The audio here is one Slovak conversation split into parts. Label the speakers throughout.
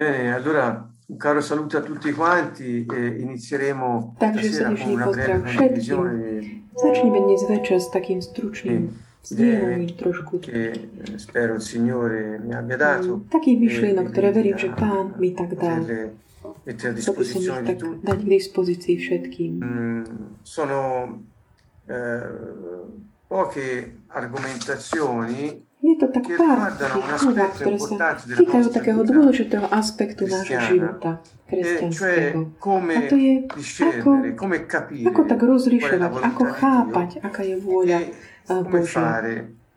Speaker 1: Bene, allora un caro saluto a tutti quanti e inizieremo con
Speaker 2: srdečný
Speaker 1: una
Speaker 2: pozdrav
Speaker 1: breve
Speaker 2: všetkým. Začneme dnes večer s takým stručným zdieľaním trošku
Speaker 1: che eh, spero il Signore mi abbia dato.
Speaker 2: mm, takých myšlienok, ktoré verím, že Pán mi tak dal. som ich dať k dispozícii všetkým.
Speaker 1: Mm, sono eh, poche argomentazioni
Speaker 2: Je to tak pár úvah,
Speaker 1: aspetto
Speaker 2: ktoré sa týkajú takého dôležitého aspektu nášho života
Speaker 1: e
Speaker 2: kresťanského. A to je,
Speaker 1: capire
Speaker 2: ako tak rozlišovať, ako chápať, aká je vôľa
Speaker 1: e come
Speaker 2: Božia.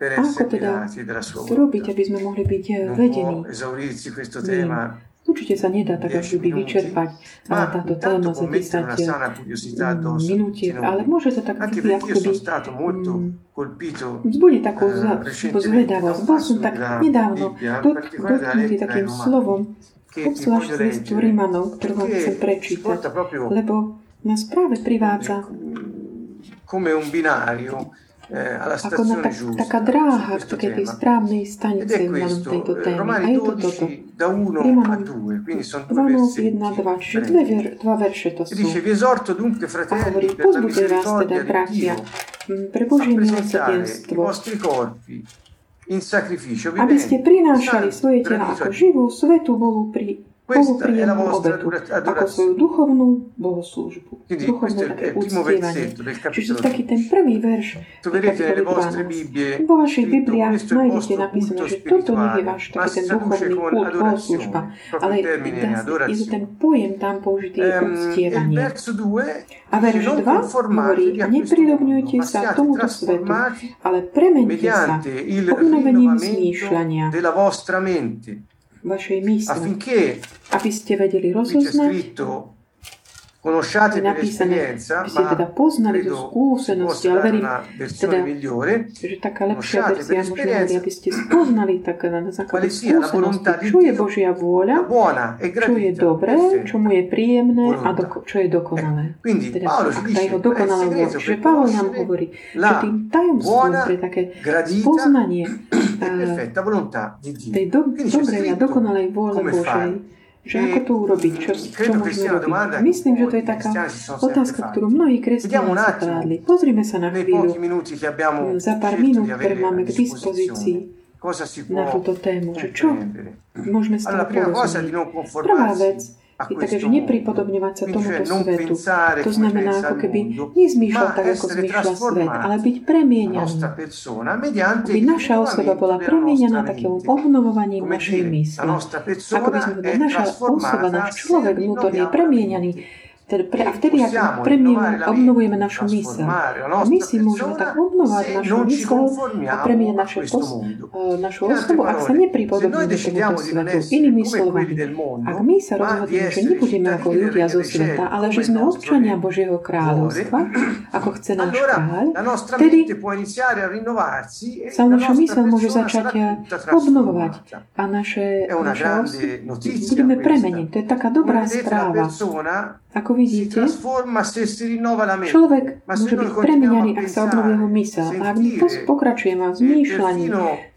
Speaker 2: A ako teda robiť, aby sme mohli byť
Speaker 1: Non
Speaker 2: vedení?
Speaker 1: può
Speaker 2: Určite sa nedá tak
Speaker 1: 10
Speaker 2: by vyčerpať ale
Speaker 1: ma
Speaker 2: táto téma
Speaker 1: può
Speaker 2: za
Speaker 1: mettere una
Speaker 2: 10
Speaker 1: sana curiosità addosso
Speaker 2: minútiek,
Speaker 1: se
Speaker 2: ale môže to tak byť
Speaker 1: perché
Speaker 2: ako
Speaker 1: io sono
Speaker 2: keby
Speaker 1: stato molto colpito
Speaker 2: vzbudí takú
Speaker 1: eh,
Speaker 2: zvedavosť. Bol som tak nedávno dotknutý takým slovom, obzvlášť z listu ktorú vám chcem prečítať, lebo nás práve privádza
Speaker 1: come un binario. eh, alla
Speaker 2: ako na tak, taká dráha k takej tej správnej vzhľadom
Speaker 1: questo,
Speaker 2: tejto témy. A je to toto.
Speaker 1: 12 da 1 a
Speaker 2: Rímanom
Speaker 1: 2, quindi sono due
Speaker 2: 12, 1,
Speaker 1: versetti
Speaker 2: 2, čiže dve, ver, dva verše to
Speaker 1: E
Speaker 2: sú.
Speaker 1: dice, vi esorto dunque
Speaker 2: A hovorí, pozbuďte vás teda, bratia, pre Božie milosrdenstvo, aby ste prinášali svoje tela ako živú, svetú Bohu, pri, Bohu príjemnú obetu, ako svoju duchovnú bohoslúžbu.
Speaker 1: Quindi
Speaker 2: Duchovné také uctievanie. Čiže taký
Speaker 1: 2.
Speaker 2: ten prvý verš kapitoly
Speaker 1: vostre
Speaker 2: 12.
Speaker 1: Bibbie
Speaker 2: Vo vašich Bibliách nájdete napísané, že toto nie je váš taký ten duchovný kult,
Speaker 1: adorazione,
Speaker 2: ale je to ten pojem tam použitý je
Speaker 1: Ehm, e
Speaker 2: uctievanie.
Speaker 1: 2
Speaker 2: A verš
Speaker 1: non
Speaker 2: 2 hovorí,
Speaker 1: ma
Speaker 2: sa tomuto svetu, ale premente sa obnovením zmýšľania vašej mysle,
Speaker 1: affinché,
Speaker 2: aby ste vedeli rozoznať
Speaker 1: conosciate per esperienza, ma credo
Speaker 2: skúsenosti, ale verím, teda, že taká lepšia verzia možno hovorí, aby ste spoznali tak na základe skúsenosti, čo je Božia vôľa, čo je dobré, čo mu je príjemné a doko, čo je dokonalé. Teda tá jeho dokonalá vôľa. Čiže
Speaker 1: per
Speaker 2: Pavol nám hovorí, že tým tajomstvom pre také
Speaker 1: e
Speaker 2: eh,
Speaker 1: Dio.
Speaker 2: tej do, dobrej a dokonalej vôle Božej. Že ako to urobiť, čo, čo
Speaker 1: Credo che
Speaker 2: môžeme robiť. Myslím, že to je taká otázka, ktorú mnohí kresťania kladli. Pozrime sa na chvíľu.
Speaker 1: abbiamo
Speaker 2: za pár minút, ktoré máme k dispozícii na túto tému, že čo môžeme z toho porozumieť. Prvá vec
Speaker 1: a
Speaker 2: je také,
Speaker 1: questo
Speaker 2: že
Speaker 1: mondo.
Speaker 2: nepripodobňovať sa tomuto svetu. To znamená, ako keby nezmýšľať tak, ako zmýšľa svet, ale byť premieňaný. Aby naša osoba bola premieňaná
Speaker 1: nostra
Speaker 2: takým obnovovaním našej mysle. Ako by sme naša osoba, náš človek vnútorný je premieňaný. Teda pre, a vtedy, ak
Speaker 1: rinnovare la
Speaker 2: obnovujeme našu mysel. A my si môžeme tak obnovať našu mysel a premieňať naše pos, eh, našu osobu, ak sa nepripodobníme tomuto svetu. Inými slovami, ak my sa rozhodneme, že nebudeme ako ľudia zo sveta, ale že sme občania Božieho kráľovstva, ako chce náš kráľ, vtedy
Speaker 1: e
Speaker 2: sa naša mysel môže začať obnovovať a naše,
Speaker 1: È una
Speaker 2: naša
Speaker 1: grande
Speaker 2: os-
Speaker 1: notizia
Speaker 2: budeme premeniť. To je taká dobrá správa. Ako vidíte, človek môže byť premenianý, ak sa obnoví jeho mysel. A ak my pokračujeme v zmýšľaní,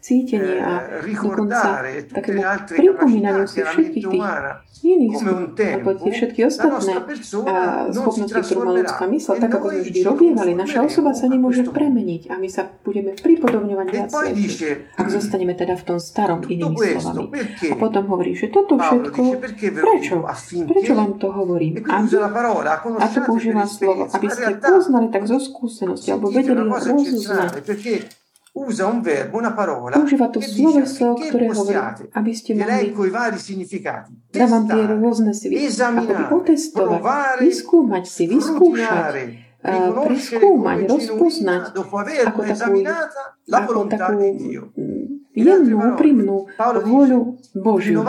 Speaker 1: perfino
Speaker 2: cítení a
Speaker 1: eh,
Speaker 2: dokonca takému pripomínaniu si všetkých tých iných tie všetky ostatné a schopnosti, ktorú má ľudská
Speaker 1: trasformerà
Speaker 2: mysel,
Speaker 1: e
Speaker 2: tak ako sme vždy robievali, naša osoba sa nemôže premeniť a my sa budeme pripodobňovať
Speaker 1: E
Speaker 2: viac Ak zostaneme teda v tom starom, inými slovami. A potom hovorí, že toto všetko, prečo? Prečo vám to hovorím?
Speaker 1: e parola
Speaker 2: a tu
Speaker 1: per
Speaker 2: používa slovo, aby ste poznali tak zo skúsenosti, alebo vedeli rozoznať.
Speaker 1: Eccezionale perché usa un verbo, una parola
Speaker 2: Používa to sloveso, ktoré hovorí, aby ste mohli
Speaker 1: elenco i vari significati.
Speaker 2: Dávam tie rôzne si akoby
Speaker 1: esaminare,
Speaker 2: otestovať,
Speaker 1: provare,
Speaker 2: vyskúmať si, vyskúšať, eh, preskúmať, rozpoznať ako takú, ako takú jemnú, úprimnú vôľu Božiu.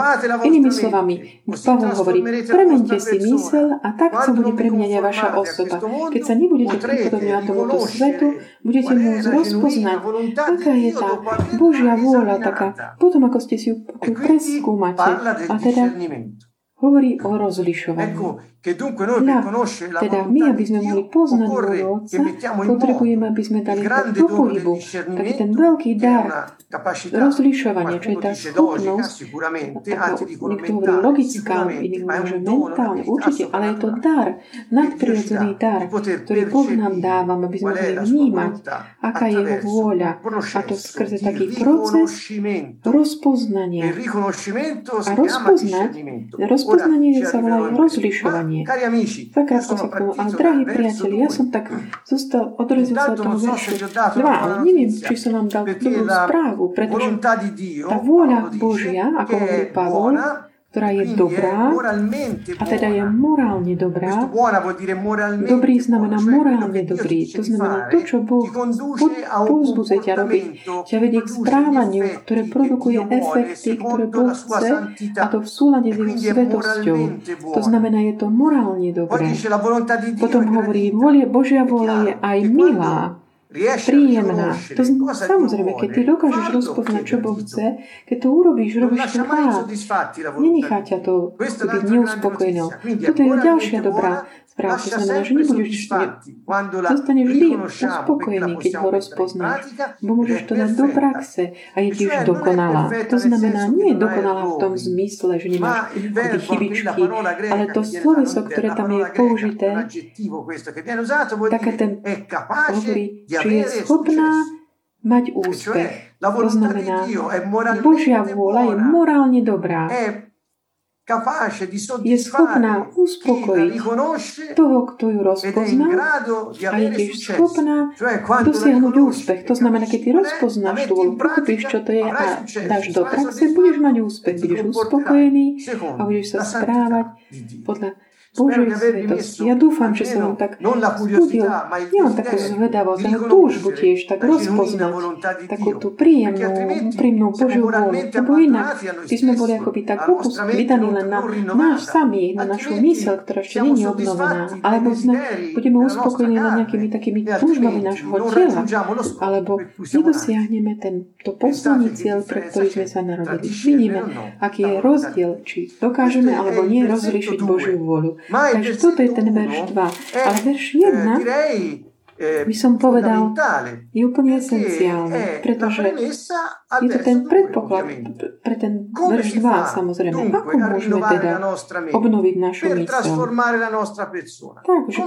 Speaker 2: Inými slovami, Pavol hovorí, premente si mysel a tak sa bude aj vaša osoba. Keď sa nebudete pripodobňovať tomuto svetu, budete môcť rozpoznať, aká je tá Božia vôľa taká, potom ako ste si ju preskúmate a teda hovorí o rozlišovaní. Teda my, aby sme mohli poznať vôľu Otca, potrebujeme, aby sme dali do pohybu taký ten veľký dar rozlišovania, čo je tá schopnosť, taká, niekto hovorí logická,
Speaker 1: sicuramente,
Speaker 2: iní
Speaker 1: ma è
Speaker 2: hovorí, že
Speaker 1: un dono,
Speaker 2: mentálne, určite, ale je to dar, nadprirodzený dar, ktorý Boh nám dáva, aby sme mohli vnímať, aká je jeho vôľa, a to skrze taký proces rozpoznania. A rozpoznať, rozpoznanie sa volá rozlišovanie.
Speaker 1: Ma, cari amici, io
Speaker 2: Zakrátko
Speaker 1: sono
Speaker 2: sa k tomu, ale
Speaker 1: partito
Speaker 2: drahí priatelia, ja
Speaker 1: 2.
Speaker 2: som tak zostal, odrezil sa od toho veršu.
Speaker 1: se vi ho dato
Speaker 2: 2,
Speaker 1: una
Speaker 2: ale neviem, či som vám dal dobrú správu, pretože tá vôľa Božia, ako hovorí Pavol, ktorá je dobrá, a teda je morálne dobrá, Dobrý znamená morálne dobrý. To znamená to, čo Boh povzbudzuje ťa robiť, ťa vedie k správaniu, ktoré produkuje efekty, ktoré Boh chce, a to v súlade s jeho svetosťou. To znamená, je to morálne dobré. Potom hovorí, volie, Božia vôľa je aj milá, príjemná. To samozrejme, keď ty dokážeš rozpoznať, čo Boh chce, keď to urobíš,
Speaker 1: Non
Speaker 2: robíš to rád. Nenechá ťa to byť
Speaker 1: un'altra grande
Speaker 2: neuspokojeno.
Speaker 1: notizia. Quindi è
Speaker 2: Toto je ďalšia dobrá správa. To znamená, že nebudeš
Speaker 1: la
Speaker 2: zostaneš vždy uspokojený, keď ho rozpoznáš. Bo môžeš to dať do praxe a je
Speaker 1: cioè non è
Speaker 2: dokonalá. To znamená, nie je dokonalá v tom zmysle, že nemáš chybičky, ale to sloveso,
Speaker 1: noi,
Speaker 2: ktoré tam je použité, také ten hovorí, či je schopná mať úspech. To znamená, Božia vôľa je morálne dobrá. Je schopná uspokojiť toho, kto ju rozpozná. a je tiež schopná dosiahnuť úspech. To znamená, keď ty rozpoznáš tú
Speaker 1: in
Speaker 2: voľu, pochopíš, čo to je a dáš do praxe, budeš mať úspech, budeš uspokojený a budeš sa správať podľa Božej
Speaker 1: messo
Speaker 2: Ja dúfam, že som
Speaker 1: almeno
Speaker 2: vám tak
Speaker 1: non la
Speaker 2: vzbudil,
Speaker 1: curiosità, ma il
Speaker 2: nielen takú zvedavosť, ale túžbu tiež tak rozpoznať takú tú príjemnú, úprimnú Božiu vôľu. Lebo inak by sme boli akoby tak
Speaker 1: mente
Speaker 2: vydaní len na náš samých, na našu mysel, ktorá ešte nie je obnovená. Alebo sme budeme uspokojení len nejakými takými túžbami nášho tela. Alebo nedosiahneme ten, to posledný cieľ, pre ktorý sme sa narodili. Vidíme,
Speaker 1: no
Speaker 2: aký je rozdiel, či dokážeme alebo nie rozlišiť
Speaker 1: 2.
Speaker 2: Božiu vôľu. Takže toto je ten verš
Speaker 1: 1
Speaker 2: 2.
Speaker 1: è,
Speaker 2: Ale verš
Speaker 1: eh,
Speaker 2: 1
Speaker 1: direi, eh,
Speaker 2: by som povedal, je úplne esenciálny, pretože je to ten
Speaker 1: 2,
Speaker 2: predpoklad pre ten verš
Speaker 1: si
Speaker 2: 2,
Speaker 1: fa
Speaker 2: samozrejme.
Speaker 1: dunque
Speaker 2: Ako môžeme teda obnoviť našu
Speaker 1: persona?
Speaker 2: Takže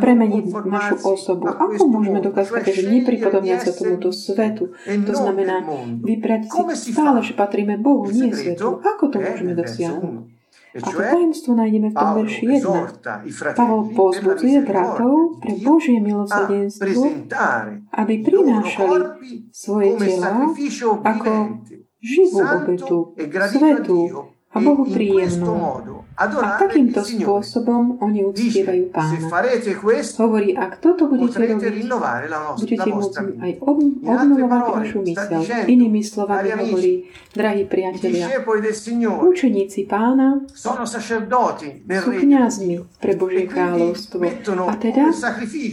Speaker 2: premeniť našu osobu. Ako môžeme dokázať, že nepripodobňať sa tomuto svetu? To znamená vybrať si stále, že patríme Bohu, nie svetu. Ako to môžeme dosiahnuť?
Speaker 1: 1.
Speaker 2: A to
Speaker 1: cioè
Speaker 2: tajemstvo nájdeme v tom verši 1.
Speaker 1: esorta i
Speaker 2: Pavol pozbudzuje bratov pre Božie milosrdenstvo, aby prinášali svoje tela ako živú obetu,
Speaker 1: e gradito a
Speaker 2: Bohu príjemnú. A takýmto spôsobom oni uctievajú pána. Hovorí, ak toto budete robiť, budete môcť aj obnovovať vašu mysel. Inými slovami hovorí, drahí priatelia, učeníci pána sú kňazmi pre
Speaker 1: e
Speaker 2: Božie kráľovstvo. A teda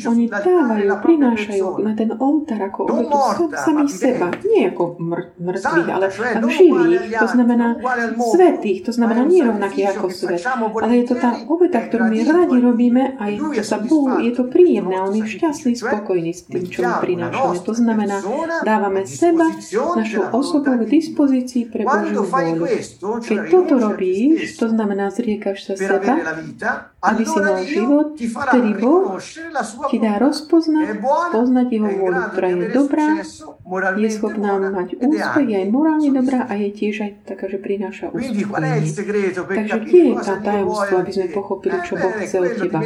Speaker 2: oni dávajú, prinášajú na ten oltár ako obetu
Speaker 1: morta,
Speaker 2: sa- samých
Speaker 1: ma
Speaker 2: seba. Nie ako mŕtvych, ale živých. To znamená
Speaker 1: non
Speaker 2: svetých. To znamená nie rovnakých ako svet. Ale je to tá obeta, ktorú my radi robíme a je to sa Bohu, je to príjemné a on je šťastný, spokojný s tým, čo mu prinášame. To znamená, dávame seba, našu osobu k dispozícii pre Božiu vôľu. Keď toto robíš, to znamená zriekaš sa seba, aby si mal život, vtedy Boh ti dá rozpoznať, poznať jeho vôľu, ktorá je dobrá, je schopná mať úspech, je aj morálne dobrá a je tiež aj taká, že prináša
Speaker 1: Quindi qual
Speaker 2: uspokojenie.
Speaker 1: segreto
Speaker 2: Takže kde je tá tajomstvo, aby sme pochopili, čo Boh chce od teba?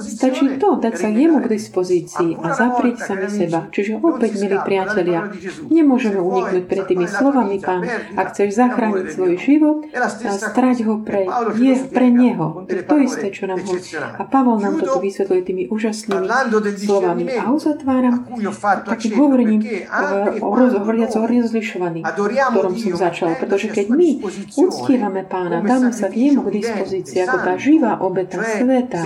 Speaker 2: Stačí to, dať sa jemu k dispozícii a zaprieť sami seba. Čiže opäť, milí priatelia, nemôžeme uniknúť pred tými slovami pán. Ak chceš zachrániť svoj život, a strať ho pre, je, pre Neho. To je isté, čo nám ho...
Speaker 1: eccezionali.
Speaker 2: A Pavel nám toto vysvetľuje tými úžasnými slovami. A uzatváram takým hovorením o,
Speaker 1: anche
Speaker 2: o, rozlišovaní, ktorom som začal. Pretože keď my uctievame pána, dáme sa k nemu k dispozícii ako tá živá obeta sveta.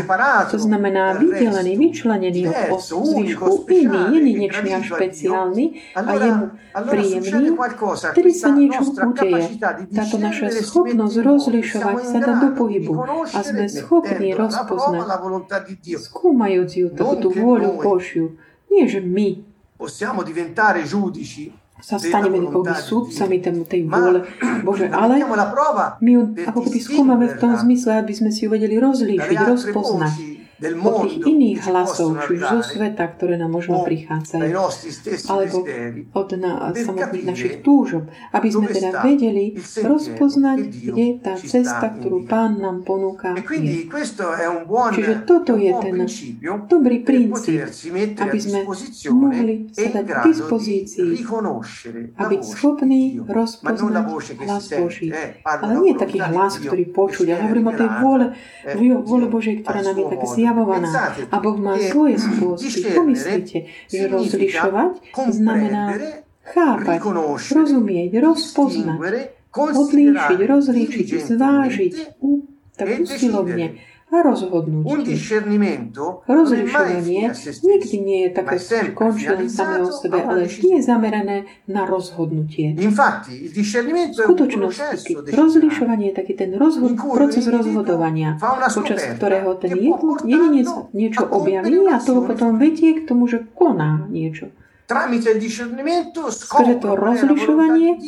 Speaker 2: To znamená vydelený, vyčlenený od zvyšku, iný, není niečo špeciálny a jemu príjemný, vtedy sa niečo udeje. Táto naša schopnosť rozlišovať sa dá do pohybu a sme schopní rozpoznať, skúmajúc ju tú vôľu Božiu. Nie, že my.
Speaker 1: Possiamo diventare giudici
Speaker 2: sa staneme ako by súdcami tej vôle Bože, ale my ju ako keby skúmame v tom zmysle, aby sme si ju vedeli rozlíšiť, rozpoznať od tých iných hlasov, či zo sveta, ktoré nám možno prichádzajú, alebo od na, samotných našich túžob, aby sme teda vedeli rozpoznať, kde tá cesta, ktorú Pán nám ponúka, je. Čiže toto je ten dobrý princíp, aby sme mohli sa dať k dispozícii a byť schopní rozpoznať hlas Boží. Ale nie taký hlas, ktorý počuť, ale hovorím o tej vôle, vôle Božej, ktorá nám je tak zjavná zjavovaná. A Boh má svoje spôsoby. Pomyslite, že rozlišovať znamená chápať, rozumieť, rozpoznať, odlíšiť, rozlíšiť, zvážiť, tak usilovne a rozhodnúť. Rozlišovanie nikdy nie je také končené samé o sebe, ale vždy je zamerané na rozhodnutie. Skutočnosti rozlišovanie je taký ten rozhod- proces rozhodovania, počas ktorého ten jedinec niečo objaví a toho potom vedie k tomu, že koná niečo. Skrze to rozlišovanie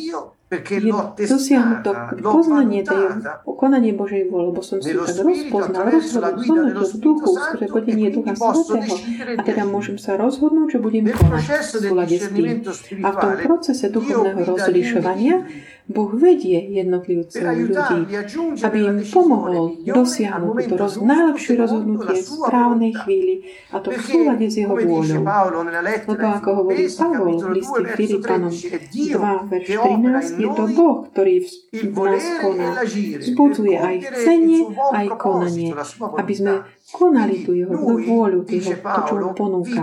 Speaker 2: je dosiahnuť to poznanie tej konanie Božej vôle, lebo som si tak rozpoznal, rozhodol som to v duchu, skrze vodenie Ducha Svetého. a teda môžem sa rozhodnúť, že budem konať v súlade s tým. A v tom procese duchovného rozlišovania Boh vedie jednotlivcov ľudí, aby im pomohol dosiahnuť to roz, najlepšie rozhodnutie v správnej chvíli a to v súlade s jeho vôľou. Lebo ako hovorí Pavol v liste Filipanom 2, verš 13, je to Boh, ktorý v, nás koná. Vzbudzuje aj chcenie, aj konanie, aby sme konali tú jeho vôľu, jeho, to, čo on ponúka.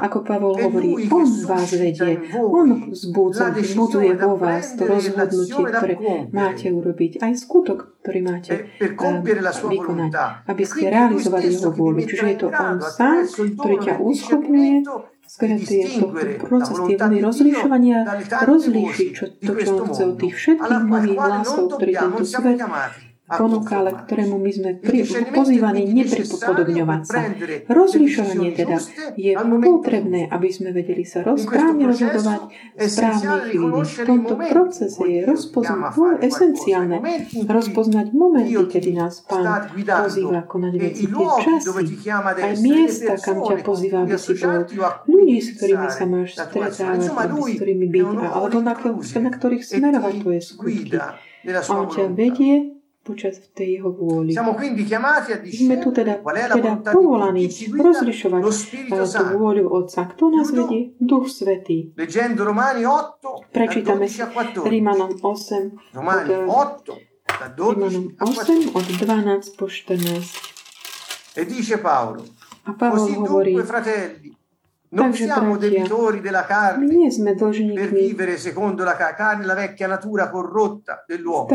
Speaker 2: Ako Pavol hovorí, on vás vedie, on vzbudza, vzbudzuje vo vás to rozhodnutie, ktoré máte urobiť, aj skutok, ktorý máte uh, vykonať, aby ste realizovali jeho vôľu. Čiže je to on sám, ktorý ťa uschopňuje skrze tohto proces, tie vlny rozlišovania, rozlíšiť čo, to, čo on chce od tých všetkých mnohých hlasov, ktorý tento svet ponúka, ale ktorému my sme pri, pozývaní nepripodobňovať sa. Rozlišovanie teda je potrebné, aby sme vedeli sa rozprávne rozhodovať v správnej chvíli. V tomto procese je rozpoznať, esenciálne rozpoznať momenty, kedy nás Pán pozýva konať veci, tie časy, aj miesta, kam ťa pozýva, aby si bol ľudí, s ktorými sa máš stretávať, s ktorými byť, alebo na, na ktorých smerovať tvoje skutky. A on ťa vedie počas tej jeho vôli. Sme tu teda, teda povolaní rozlišovať tú vôľu Otca. Kto nás vedie? Duch Svetý. Prečítame si Rímanom 8 od, Rímanom 8 od 12 po 14.
Speaker 1: E
Speaker 2: a Pavel hovorí,
Speaker 1: Non siamo debitori della carne per vivere secondo la carne, la vecchia natura corrotta dell'uomo.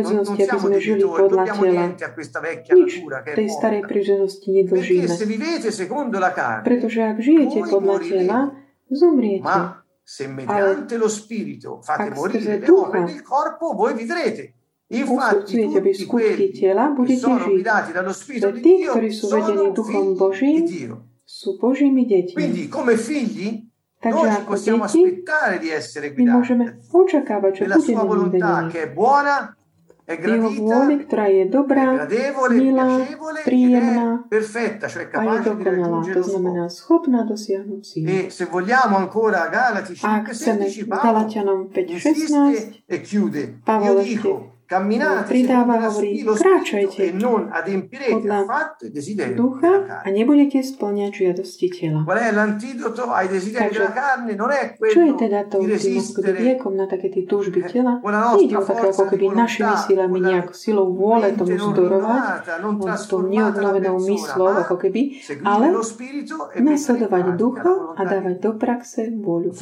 Speaker 2: Non, non siamo debitori, dobbiamo niente a questa vecchia natura che è morta. Perché se vivete secondo la carne, voi morirete.
Speaker 1: Ma se mediante lo spirito fate morire le opere del corpo, voi vivrete.
Speaker 2: Infatti, tutti quelli che sono guidati dallo Spirito di Dio sono figli di Dio. Sú Božími deťmi.
Speaker 1: Quindi, come figli,
Speaker 2: Takže
Speaker 1: noi
Speaker 2: ako
Speaker 1: possiamo
Speaker 2: deti,
Speaker 1: aspettare di essere
Speaker 2: my môžeme
Speaker 1: guidati
Speaker 2: očakávať, že budeme
Speaker 1: volontà
Speaker 2: vedení.
Speaker 1: che è buona, è
Speaker 2: Jeho vôli,
Speaker 1: gradita,
Speaker 2: ktorá je dobrá, milá, príjemná
Speaker 1: perfetta, cioè
Speaker 2: a je dokonalá. To znamená schopná dosiahnuť cieľ.
Speaker 1: E se vogliamo ancora Galati
Speaker 2: Ak chceme
Speaker 1: 5:16
Speaker 2: v
Speaker 1: Paolo
Speaker 2: Galatianom 5.16,
Speaker 1: insiste e Io
Speaker 2: ešte pridáva, hovorí, kráčajte
Speaker 1: e
Speaker 2: podľa
Speaker 1: desideri
Speaker 2: ducha a nebudete splňať žiadosti tela. Takže, Čo je teda to liekom na také tie túžby tela? Nejde o také ako keby našimi silami nejak silou vôle tomu zdorovať, tou neobnovenou myslou, ako keby, ale
Speaker 1: e
Speaker 2: nasledovať ducha a dávať do praxe vôľu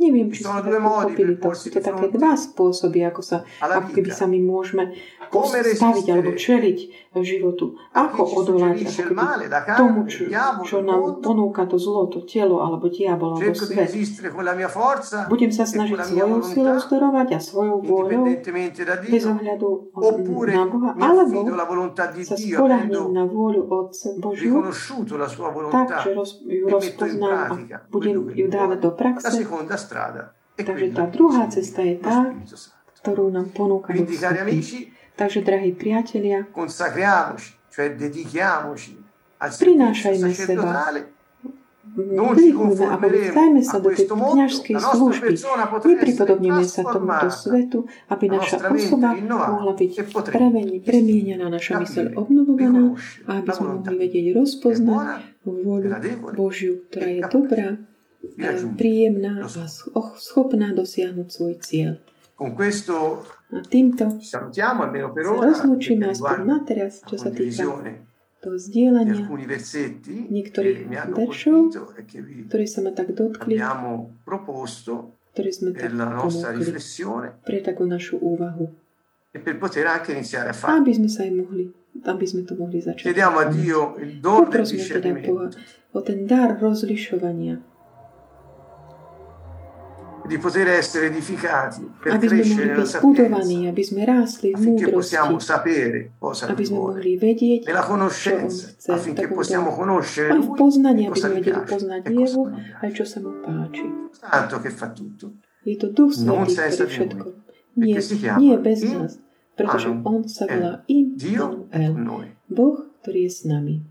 Speaker 2: Neviem, či ste to pochopili, to sú to také dva spôsoby, ako sa ako keby sa my môžeme postaviť alebo čeliť životu. Ako odolať tomu, čo, čo nám ponúka to zlo, to telo alebo diabol alebo svet. Budem sa snažiť svojou silou zdorovať a svojou vôľou bez ohľadu na Boha, alebo sa spolahnem na vôľu Otca Božiu, tak, že roz, ju rozpoznám a budem ju dávať do praxe. Takže tá druhá cesta je tá, ktorú nám ponúka Takže, drahí priatelia, prinášajme seba. Vdýchujme a vzdajme sa do tej kniažskej služby. Nepripodobneme sa tomuto svetu, aby naša osoba mohla byť premienená, naša mysel obnovovaná a aby sme mohli vedieť rozpoznať vôľu Božiu, ktorá je dobrá, príjemná a schopná dosiahnuť svoj cieľ. A týmto sa rozlúčime aspoň na teraz, čo sa týka toho zdieľania niektorých veršov, ktoré sa ma tak dotkli, ktoré sme tak ponúkli pre takú našu úvahu.
Speaker 1: E per poter anche iniziare a
Speaker 2: fare. Aby sme sa aj mohli, aby sme to mohli začať.
Speaker 1: Chiediamo a Dio il dono del discernimento.
Speaker 2: Teda o ten dar rozlišovania
Speaker 1: di poter essere edificati per
Speaker 2: aby
Speaker 1: crescere nella
Speaker 2: sapienza, aby sme rástli v
Speaker 1: affinché possiamo sapere cosa
Speaker 2: aby sme
Speaker 1: vuole,
Speaker 2: mohli vedieť,
Speaker 1: nella conoscenza,
Speaker 2: chce,
Speaker 1: affinché possiamo conoscere Lui
Speaker 2: poznaní,
Speaker 1: e
Speaker 2: aby
Speaker 1: cosa
Speaker 2: sme
Speaker 1: gli piace e gli
Speaker 2: aj čo sa mu páči.
Speaker 1: Tanto che fa tutto.
Speaker 2: Je to Duch Svetý, ktorý všetko. Nie, nie bez nás, pretože On sa volá
Speaker 1: El. Dio.
Speaker 2: Boh, ktorý je s nami.